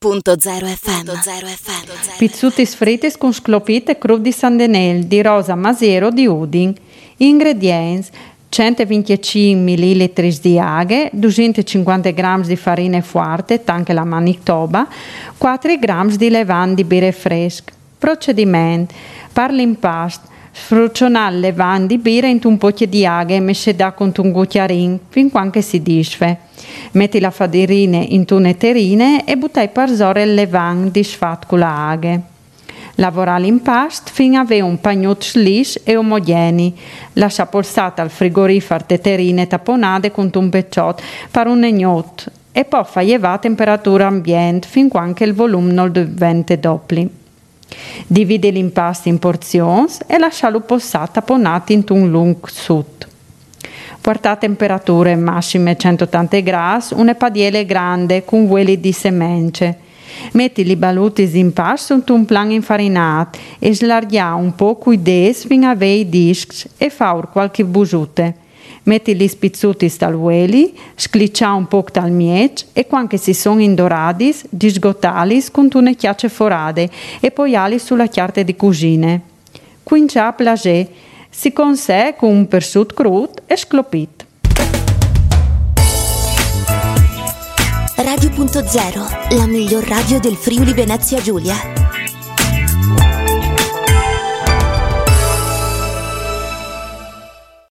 Radio.0 FM. FM. Pizzuti fritti con sclopite crudi sandenel di rosa masero di Udin. Ingredienti 125 ml di aghe, 250 g di farina forte, anche la Manitoba, 4 g di levan di birre fresche. Procedimento: per l'impasto, sfrucionare le levan di birra in un po' di aghe e messe da con un cucchiarin fin quando si disfe. Metti la farina in tune terrine e buttai per zore il levan di sfat con la aghe. Lavora l'impasto fino a avere un pagnotto liscio e omogeneo. Lascia polsata al frigorifero le terrine tapponate con un pecciotto per un negnotto e poi fai a temperatura ambiente fin quando il volume non diventa doppio. Divide l'impasto in porzioni e lascialo posare tapponato in un lungo sud. Porta a temperature massime 180 gradi una padiele grande con quelli di semence. Metti i baluti in pasto su un plan infarinato e slargia un po' coi des fino a avere i dischi e fa qualche busute. Metti gli spizzuti dal ueli, scliccia un po' dal miec e quando si sono indorati, disgottali con una chiacce forade e poi ali sulla chiarte di cucine. Quindi a plagé si consegue con un persut crud e sclopit. Radio.0, la miglior radio del Friuli Venezia Giulia.